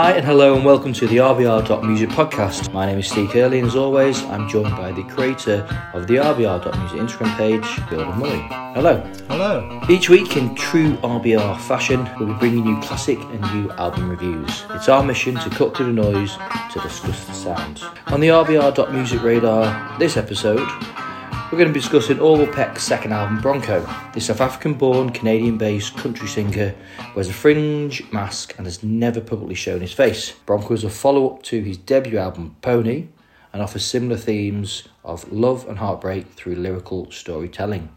Hi and hello and welcome to the RBR.music podcast. My name is Steve Curley and as always I'm joined by the creator of the RBR.music Instagram page, Gordon Murray. Hello. Hello. Each week in true RBR fashion we'll be bringing you classic and new album reviews. It's our mission to cut through the noise to discuss the sound. On the RBR.music radar this episode we're going to be discussing Orville Peck's second album, Bronco. The South African born, Canadian based country singer wears a fringe mask and has never publicly shown his face. Bronco is a follow up to his debut album, Pony, and offers similar themes of love and heartbreak through lyrical storytelling.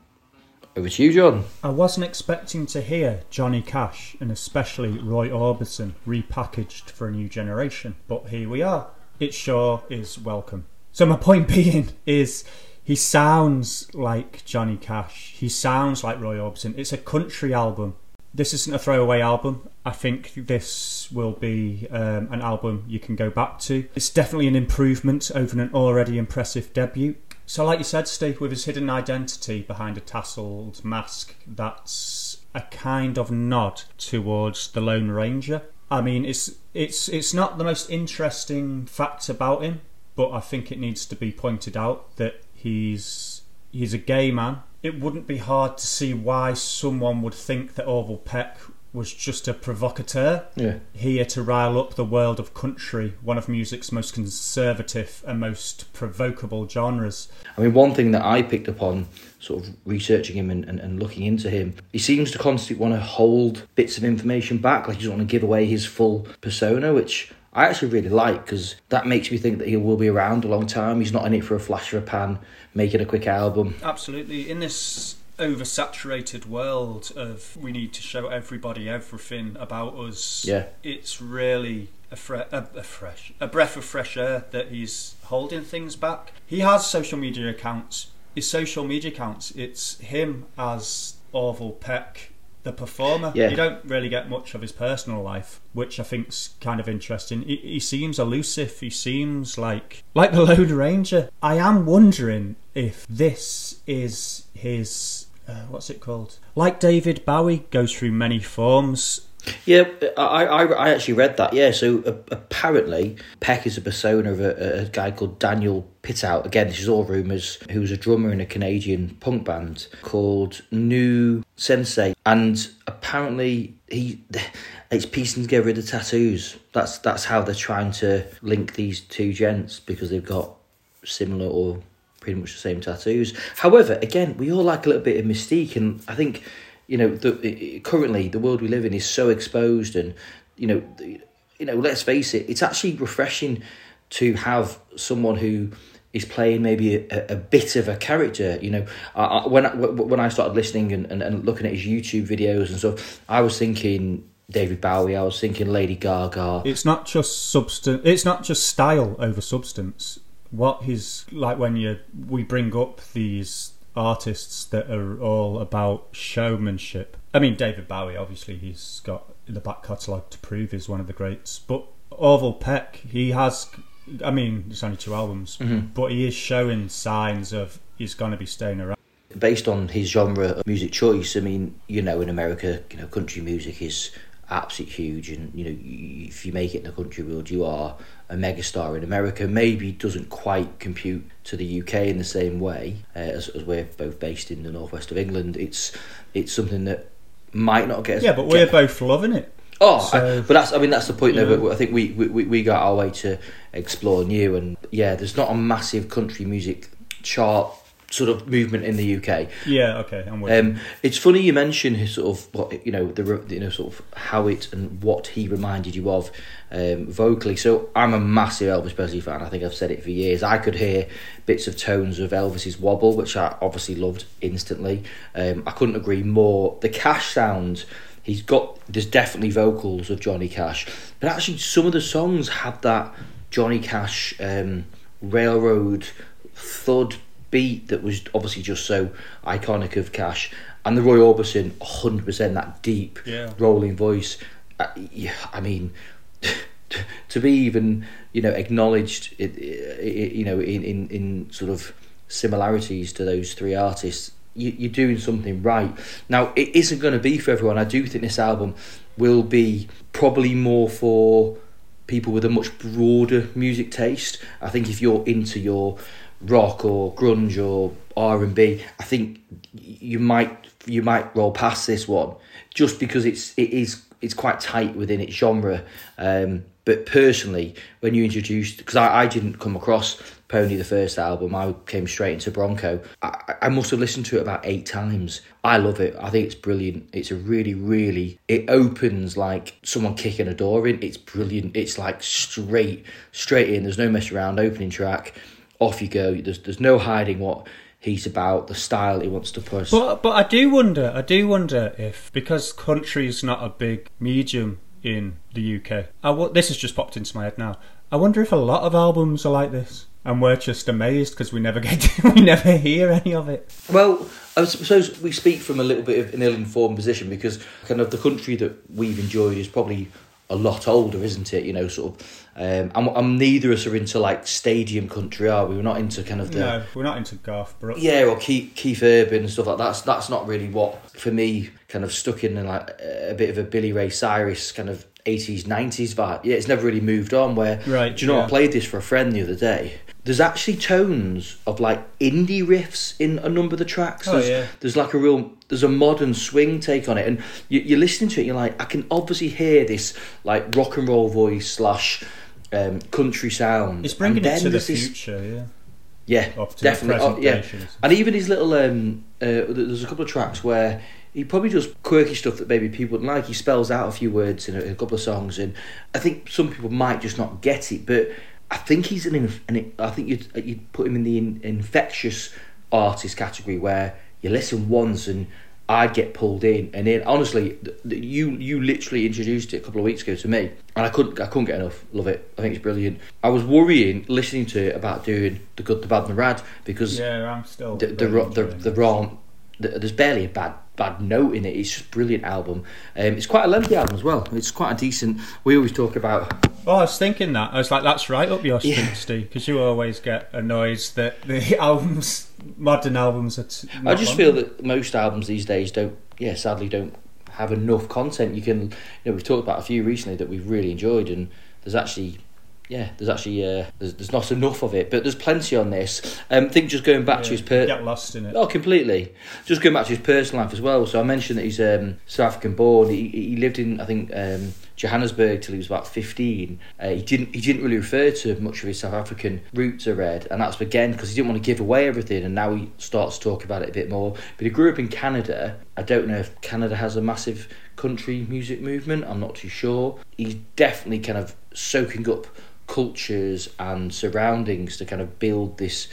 Over to you, John. I wasn't expecting to hear Johnny Cash and especially Roy Orbison repackaged for a new generation, but here we are. It sure is welcome. So, my point being is he sounds like Johnny Cash. He sounds like Roy Orbison. It's a country album. This isn't a throwaway album. I think this will be um, an album you can go back to. It's definitely an improvement over an already impressive debut. So, like you said, Steve, with his hidden identity behind a tasselled mask, that's a kind of nod towards the Lone Ranger. I mean, it's it's it's not the most interesting fact about him, but I think it needs to be pointed out that He's he's a gay man. It wouldn't be hard to see why someone would think that Orville Peck was just a provocateur. Yeah. Here to rile up the world of country, one of music's most conservative and most provocable genres. I mean, one thing that I picked up on sort of researching him and, and, and looking into him, he seems to constantly want to hold bits of information back, like he doesn't want to give away his full persona, which I actually really like because that makes me think that he will be around a long time. He's not in it for a flash of a pan, making a quick album. Absolutely. In this oversaturated world of we need to show everybody everything about us, yeah, it's really a, fre- a, a fresh a breath of fresh air that he's holding things back. He has social media accounts. His social media accounts, it's him as Orville Peck the performer. Yeah. You don't really get much of his personal life, which I think's kind of interesting. He, he seems elusive. He seems like like the Lone Ranger. I am wondering if this is his uh, what's it called? Like David Bowie goes through many forms yeah, I, I, I actually read that. Yeah, so uh, apparently Peck is a persona of a, a guy called Daniel Pitout. Again, this is all rumours. Who's a drummer in a Canadian punk band called Nü Sensae, and apparently he it's piecing together the tattoos. That's that's how they're trying to link these two gents because they've got similar or pretty much the same tattoos. However, again, we all like a little bit of mystique, and I think you know, the, currently the world we live in is so exposed, and you know, the, you know, let's face it, it's actually refreshing to have someone who is playing maybe a, a bit of a character. You know, I, when I, when I started listening and, and, and looking at his YouTube videos and stuff, I was thinking David Bowie. I was thinking Lady Gaga. It's not just substance. It's not just style over substance. What he's like when you we bring up these artists that are all about showmanship. I mean, David Bowie, obviously, he's got the back catalogue to prove he's one of the greats. But Orville Peck, he has, I mean, it's only two albums, mm-hmm. but he is showing signs of he's going to be staying around. Based on his genre of music choice, I mean, you know, in America, you know, country music is absolutely huge, and you know, if you make it in the country world, you are a megastar in America. Maybe doesn't quite compute to the UK in the same way uh, as, as we're both based in the northwest of England. It's it's something that might not get. Yeah, but we're both loving it. Oh, so, I, but that's I mean that's the point though. But I think we, we we got our way to explore new, and yeah, there's not a massive country music chart sort of movement in the UK. Yeah, okay, I'm with um, It's funny you mention his sort of what you know the you know sort of how it and what he reminded you of um, vocally. So I'm a massive Elvis Presley fan. I think I've said it for years. I could hear bits of tones of Elvis's Wobble, which I obviously loved instantly. Um, I couldn't agree more. The Cash sound. He's got there's definitely vocals of Johnny Cash, but actually some of the songs had that Johnny Cash um, railroad thud beat that was obviously just so iconic of Cash, and the Roy Orbison, hundred percent that deep yeah. rolling voice. Uh, yeah, I mean, to be even you know acknowledged, it, it, you know, in, in in sort of similarities to those three artists, you, are doing something right. Now, it isn't going to be for everyone. I do think this album will be probably more for people with a much broader music taste. I think if you're into your rock or grunge or R and B, I think you might you might roll past this one just because it's it is it's quite tight within its genre. Um, but personally, when you introduced, because I, I didn't come across Pony the first album, I came straight into Bronco. I, I must have listened to it about eight times. I love it. I think it's brilliant. It's a really, really. It opens like someone kicking a door in. It's brilliant. It's like straight, straight in. There's no mess around. Opening track, off you go. There's there's no hiding what he's about, the style he wants to push. But but I do wonder. I do wonder if because country is not a big medium in the UK. I w- this has just popped into my head now. I wonder if a lot of albums are like this, and we're just amazed because we never get to, we never hear any of it. Well, I suppose we speak from a little bit of an ill-informed position because kind of the country that we've enjoyed is probably a lot older, isn't it? You know, sort of. Um, and, and neither of us are into like stadium country, are we? We're not into kind of the No, we're not into Garth Brooks. yeah, or Keith, Keith Urban and stuff like that. That's that's not really what for me kind of stuck in like a bit of a Billy Ray Cyrus kind of eighties nineties vibe. Yeah, it's never really moved on. Where Right, Do you know? yeah. I played this for a friend the other day. There's actually tones of like indie riffs in a number of the tracks. Oh, there's, yeah. there's like a real there's a modern swing take on it, and you, you're listening to it. You're like, I can obviously hear this like rock and roll voice slash um, country sound. It's bringing it to the there's this- future, yeah. yeah, Up to the definitely. Oh, yeah, presentation, isn't it? and even his little um, uh, there's a couple of tracks where he probably does quirky stuff that maybe people wouldn't like. He spells out a few words in a, a couple of songs, and I think some people might just not get it. But I think he's an, inf- an I think you'd uh, you'd put him in the in, infectious artist category where you listen once and. I'd get pulled in, and then honestly, th- th- you you literally introduced it a couple of weeks ago to me, and I couldn't I couldn't get enough. Love it. I think it's brilliant. I was worrying listening to it about doing the good, the bad, and the rad because Yeah, I'm still. the the the, enjoying the it. wrong the, there's barely a bad bad note in it. It's just a brilliant album. Um, it's quite a lengthy album as well. It's quite a decent. We always talk about Oh, I was thinking that. I was like, that's right up your street, Yeah. Steve, because you always get annoyed that the albums, modern albums, are. T- I just long. feel that most albums these days don't. Yeah, sadly, don't have enough content. You can. You know, we've talked about a few recently that we've really enjoyed, and there's actually. Yeah, there's actually uh, there's, there's not enough of it, but there's plenty on this. Um, I think just going back to his per- get lost in it. Oh, completely. Just going back to his personal life as well. So I mentioned that he's um, South African born. He, he lived in I think um, Johannesburg till he was about fifteen. Uh, he didn't he didn't really refer to much of his South African roots. I read, and that's again because he didn't want to give away everything. And now he starts to talk about it a bit more. But he grew up in Canada. I don't know if Canada has a massive country music movement. I'm not too sure. He's definitely kind of soaking up cultures and surroundings to kind of build this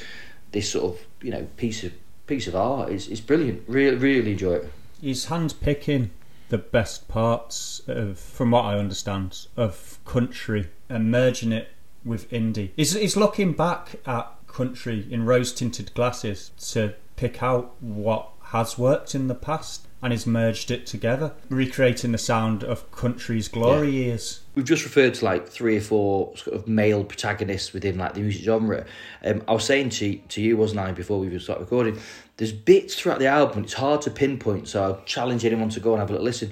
this sort of you know piece of piece of art. It's, it's brilliant. Really really enjoy it. He's hand picking the best parts of, from what I understand, of country and merging it with indie. He's, he's looking back at country in rose tinted glasses to pick out what has worked in the past and he's merged it together, recreating the sound of country's glory years. We've just referred to like three or four sort of male protagonists within like the music genre. Um, I was saying to to you, wasn't I, before we started recording? There's bits throughout the album. It's hard to pinpoint, so I challenge anyone to go and have a little listen.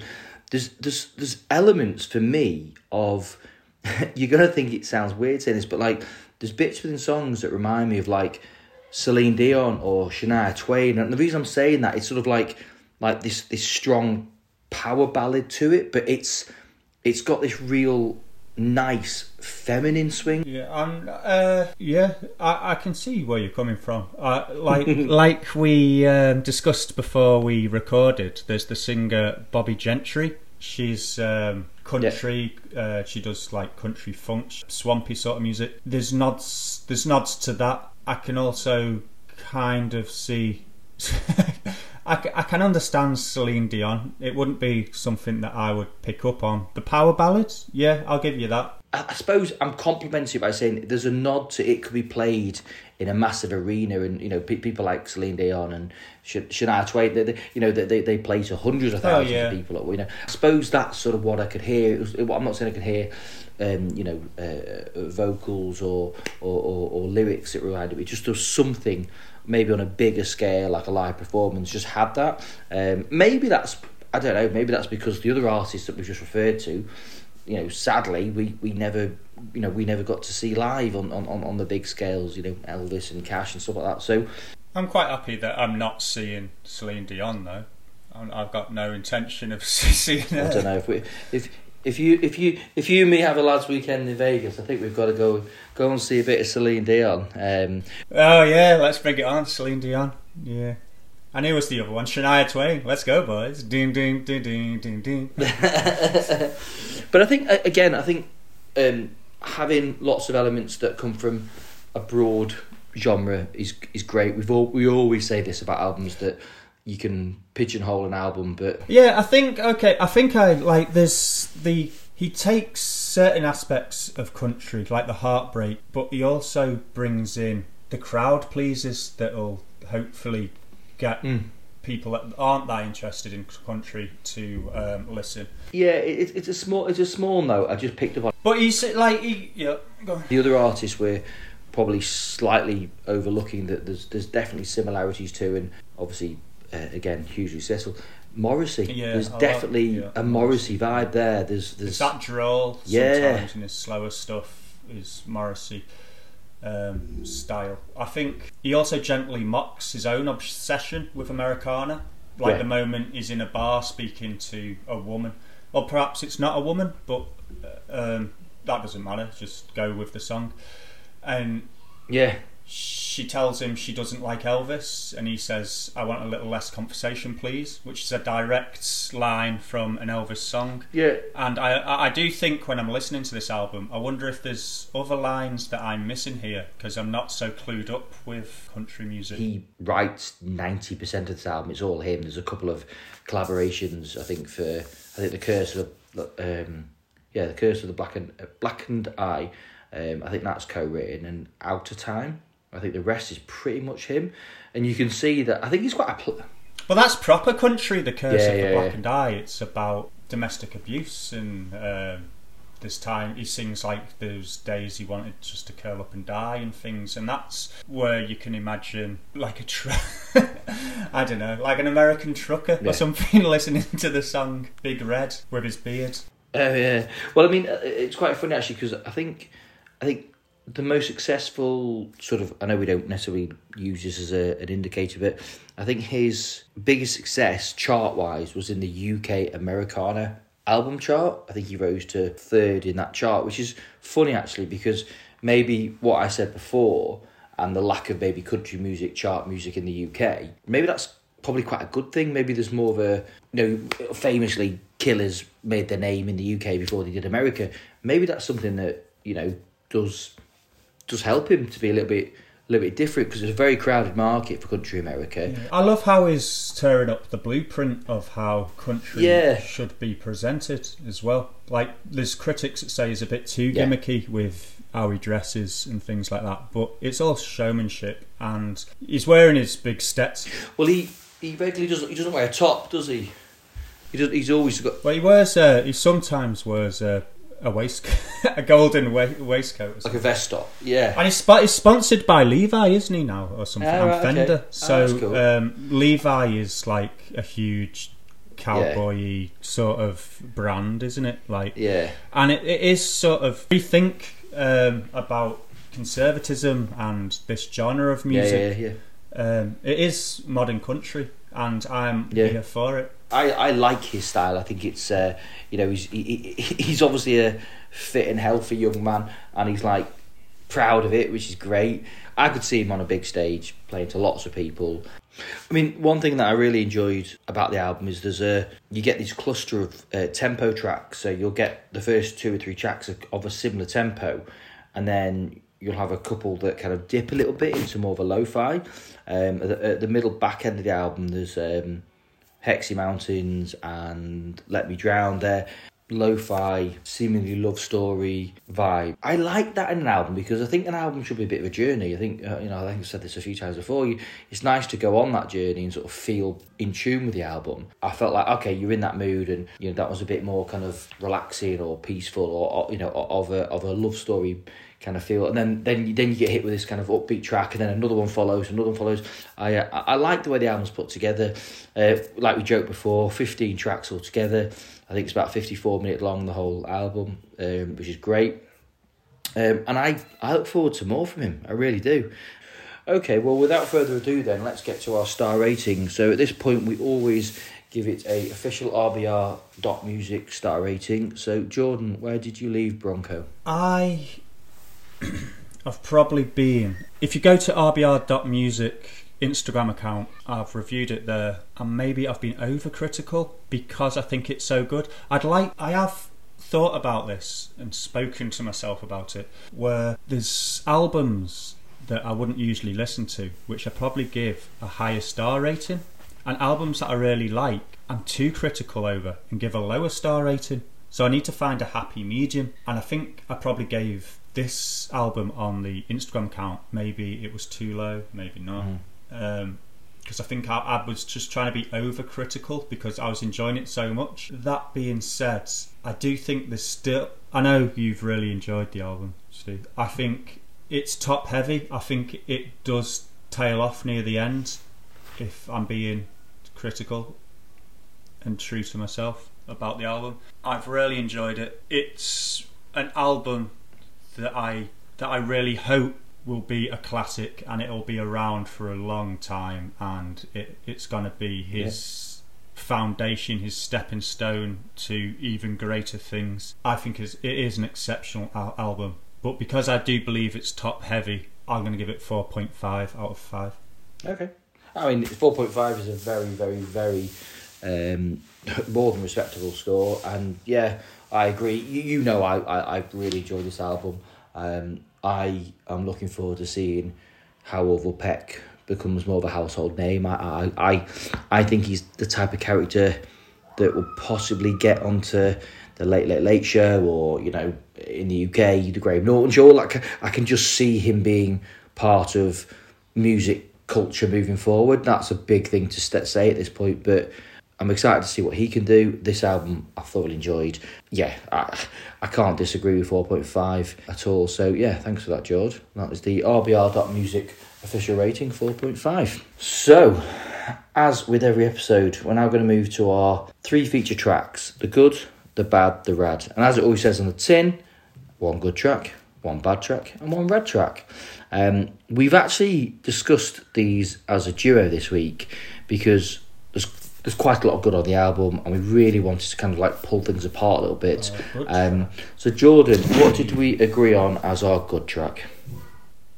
There's there's there's elements for me of you're gonna think it sounds weird saying this, but like there's bits within songs that remind me of like Celine Dion or Shania Twain, and the reason I'm saying that is sort of like like this this strong power ballad to it, but it's it's got this real nice feminine swing. Yeah, um, uh, yeah, I, I can see where you're coming from. Uh, like, like we um, discussed before we recorded. There's the singer Bobbie Gentry. She's um, country. Uh, she does like country funk, swampy sort of music. There's nods. There's nods to that. I can also kind of see. I, I can understand Celine Dion. It wouldn't be something that I would pick up on. The power ballads, yeah, I'll give you that. I, I suppose I'm complimenting you by saying there's a nod to it could be played in a massive arena, and you know pe- people like Celine Dion and Sh- Shania Twain, they, they, you know they, they play to hundreds of Oh, thousands yeah. of people. You know, I suppose that's sort of what I could hear. It was, I'm not saying I could hear. Um, you know, uh, vocals or, or, or, or lyrics that reminded me. Just does something, maybe on a bigger scale, like a live performance. Just had that. Um, maybe that's I don't know. Maybe that's because the other artists that we've just referred to, you know, sadly, we, we never, you know, we never got to see live on, on, on the big scales. You know, Elvis and Cash and stuff like that. So I'm quite happy that I'm not seeing Celine Dion though. I've got no intention of seeing her. I don't know if we, if if you if you if you and me have a lads weekend in Vegas, I think we've got to go go and see a bit of Celine Dion. Um, oh yeah, let's bring it on, Celine Dion. Yeah. And who was the other one? Shania Twain. Let's go, boys. Ding, ding, ding, ding, ding, ding. but I think again, I think um, having lots of elements that come from a broad genre is is great. We've all we always say this about albums that you can pigeonhole an album, but yeah, I think okay, I think I like this. The he takes certain aspects of country, like the heartbreak, but he also brings in the crowd pleasers that'll hopefully get. Mm. People that aren't that interested in country to um, listen. Yeah, it, it's a small, it's a small note. I just picked up on. But he's like, he, yeah. The other artists were probably slightly overlooking that there's there's definitely similarities to, and obviously uh, again hugely successful. Morrissey, yeah, there's definitely yeah, a Morrissey vibe there. There's there's it's that drawl yeah. sometimes in his slower stuff is Morrissey um, style. I think he also gently mocks his own obsession with Americana. Like yeah. the moment he's in a bar speaking to a woman, or perhaps it's not a woman, but uh, um, that doesn't matter. Just go with the song, and yeah, she tells him she doesn't like Elvis, and he says, "I want a little less conversation, please," which is a direct line from an Elvis song. Yeah, and I I do think when I'm listening to this album, I wonder if there's other lines that I'm missing here because I'm not so clued up with country music. He writes ninety percent of this album; it's all him. There's a couple of collaborations, I think, for I think the Curse of the um, yeah, the Curse of the Blackened uh, Blackened Eye. Um, I think that's co-written and Out of Time I think the rest is pretty much him, and you can see that. I think he's quite a. Pl- well, that's proper country. The curse yeah, of the Blackened Eye. It's about domestic abuse, and um, this time he sings like those days he wanted just to curl up and die and things, and that's where you can imagine like a truck. I don't know, like an American trucker yeah. or something, listening to the song Big Red with his beard. Oh yeah. Well, I mean, uh, it's quite funny actually because I think, I think the most successful sort of I know we don't necessarily use this as a, an indicator, but I think his biggest success chart wise was in the UK Americana album chart. I think he rose to third in that chart, which is funny actually because maybe what I said before and the lack of maybe country music chart music in the UK, maybe that's probably quite a good thing. Maybe there's more of a you know famously Killers made their name in the UK before they did America. Maybe that's something that you know does does help him to be a little bit a little bit different because it's a very crowded market for country America. Yeah. I love how he's tearing up the blueprint of how country yeah. should be presented as well. Like there's critics that say he's a bit too gimmicky yeah. with how he dresses and things like that, but it's all showmanship and he's wearing his big steps. Well, he he regularly doesn't he doesn't wear a top, does he? He does, he's always got. Well, he wears. Uh, he sometimes wears a a waistcoat, a golden wa- waistcoat, like a vest top. Yeah, and he's, sp- he's sponsored by Levi, isn't he now, or something? Oh, and Fender. Okay. So oh, cool. um, Levi is like a huge cowboy yeah. sort of brand, isn't it? Like, yeah, and it, it is sort of rethink um, about conservatism and this genre of music. Yeah, yeah, yeah. Um, it is modern country, and I'm yeah. here for it. I, I like his style. I think it's uh, you know he's he, he's obviously a fit and healthy young man, and he's like proud of it, which is great. I could see him on a big stage playing to lots of people. I mean, one thing that I really enjoyed about the album is there's a you get this cluster of uh, tempo tracks. So you'll get the first two or three tracks of a similar tempo, and then you'll have a couple that kind of dip a little bit into more of a lo-fi. Um, at, the, at the middle back end of the album, there's um, Hexie Mountains and Let Me Drown there. Lo-fi, seemingly love story vibe. I like that in an album because I think an album should be a bit of a journey. I think uh, you know I think I've said this a few times before. You, it's nice to go on that journey and sort of feel in tune with the album. I felt like okay, you're in that mood, and you know that was a bit more kind of relaxing or peaceful or, or you know of a of a love story kind of feel. And then then you, then you get hit with this kind of upbeat track, and then another one follows, another one follows. I uh, I like the way the album's put together. Uh, like we joked before, fifteen tracks altogether. I think it's about fifty four minute long the whole album, um, which is great. Um, and I, I look forward to more from him. I really do. Okay, well, without further ado, then let's get to our star rating. So at this point, we always give it a official RBR dot music star rating. So Jordan, where did you leave Bronco? I have probably been. If you go to rbr.music Instagram account, I've reviewed it there, and maybe I've been overcritical because I think it's so good. I'd like. I have thought about this and spoken to myself about it. Where there's albums that I wouldn't usually listen to, which I probably give a higher star rating, and albums that I really like, I'm too critical over and give a lower star rating. So I need to find a happy medium, and I think I probably gave this album on the Instagram account. Maybe it was too low, maybe not. Um, because I think I, I was just trying to be overcritical because I was enjoying it so much. That being said, I do think there's still. I know you've really enjoyed the album, Steve. I think it's top heavy. I think it does tail off near the end. If I'm being critical and true to myself about the album, I've really enjoyed it. It's an album that I that I really hope will be a classic and it'll be around for a long time and it, it's going to be his foundation his stepping stone to even greater things i think is it is an exceptional al- album but because i do believe it's top heavy i'm going to give it 4.5 out of 5 Okay. I mean, four point five is a very, very, very um, more than respectable score, and yeah, I agree. You, you know, I, I, I really enjoyed this album. Um, I am looking forward to seeing how Orville Peck becomes more of a household name. I, I, I, I think he's the type of character that will possibly get onto the Late Late Late Show, or you know, in the UK, the Graham Norton Show. Like I can just see him being part of music culture moving forward. That's a big thing to say at this point, but I'm excited to see what he can do. This album I thoroughly enjoyed. Yeah, I, I can't disagree with 4.5 at all. So yeah, thanks for that, George. That was the RBR.music official rating, 4.5. So, as with every episode, we're now going to move to our three feature tracks the good, the bad, the rad. And as it always says on the tin, one good track, one bad track, and one red track. Um, we've actually discussed these as a duo this week because there's there's quite a lot of good on the album, and we really wanted to kind of like pull things apart a little bit. good um, so, Jordan, what did we agree on as our good track?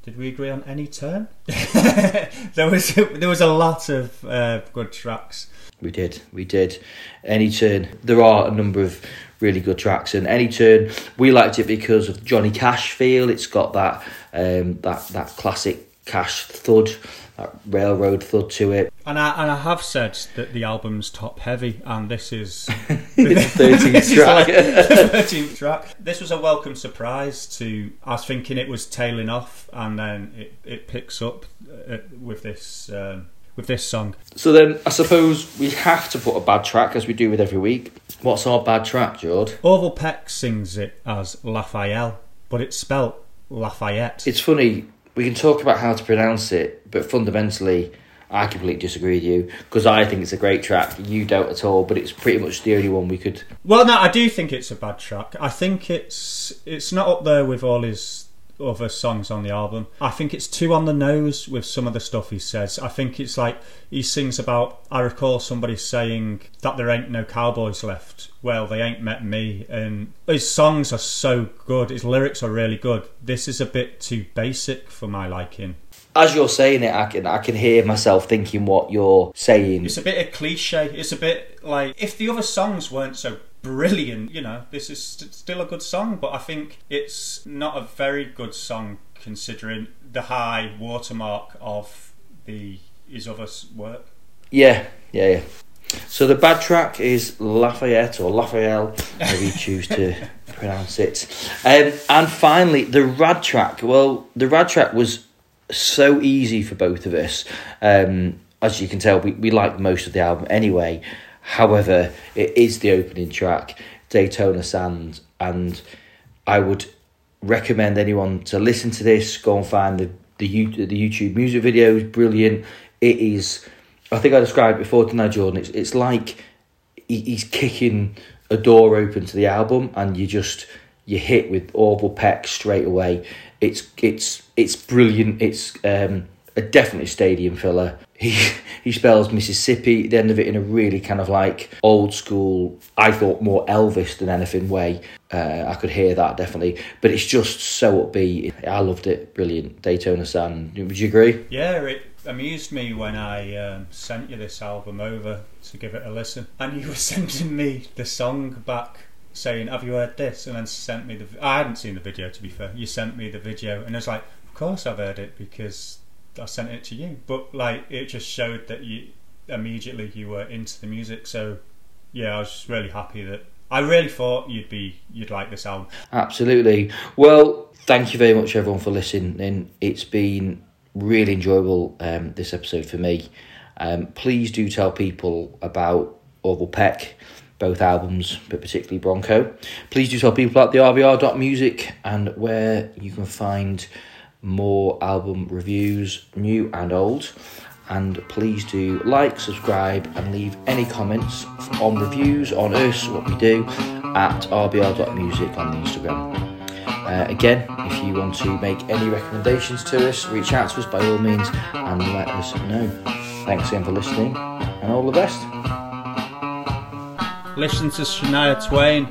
did we agree on any turn there was there was a lot of uh, good tracks We did, we did. Any turn, there are a number of really good tracks, and any turn, we liked it because of Johnny Cash feel. It's got that um, that that classic Cash thud, railroad thud to it. And I and I have said that the album's top heavy, and this is 13th track. like thirteenth track. This was a welcome surprise. To I was thinking it was tailing off, and then it, it picks up uh, with this um, with this song. So then, I suppose we have to put a bad track as we do with every week. What's our bad track, Jord? Orville Peck sings it as Lafayette, but it's spelt Lafayette. It's funny. We can talk about how to pronounce it, but fundamentally, I completely disagree with you because I think it's a great track. You don't at all, but it's pretty much the only one we could. Well, no, I do think it's a bad track. I think it's it's not up there with all his other songs on the album. I think it's too on the nose with some of the stuff he says. I think it's like he sings about. I recall somebody saying that there ain't no cowboys left. Well, they ain't met me, and his songs are so good. His lyrics are really good. This is a bit too basic for my liking. As you're saying it, I can I can hear myself thinking what you're saying. It's a bit of cliche. It's a bit like if the other songs weren't so brilliant, you know, this is st- still a good song, but I think it's not a very good song considering the high watermark of the his other work. Yeah, yeah, yeah. So the bad track is Lafayette or Lafayette, however you choose to pronounce it. Um, and finally, the rad track. Well, the rad track was so easy for both of us. Um, as you can tell, we, we like most of the album anyway. However, it is the opening track, Daytona Sand, and I would recommend anyone to listen to this. Go and find the the, the YouTube music video is brilliant. It is. I think I described before, I, Jordan? It's it's like he, he's kicking a door open to the album, and you just you hit with Orville Peck straight away. It's it's it's brilliant. It's um, a definitely stadium filler. He he spells Mississippi the end of it in a really kind of like old school. I thought more Elvis than anything way. Uh, I could hear that definitely, but it's just so upbeat. I loved it. Brilliant. Daytona Sand. Would you agree? Yeah, it amused me when I um, sent you this album over to give it a listen, and you were sending me the song back saying, "Have you heard this?" And then sent me the. I hadn't seen the video to be fair. You sent me the video, and I was like, "Of course I've heard it because I sent it to you." But like, it just showed that you immediately you were into the music. So yeah, I was just really happy that I really thought you'd be you'd like this album. Absolutely. Well, thank you very much everyone for listening. It's been really enjoyable um, this episode for me. Um, please do tell people about Orville Peck, both albums, but particularly Bronco. Please do tell people about the RBR.music and where you can find more album reviews, new and old. And please do like, subscribe, and leave any comments on reviews, on us, what we do, at rbr.music on Instagram. Uh, again, if you want to make any recommendations to us, reach out to us by all means and let us know. Thanks again for listening and all the best. Listen to Shania Twain.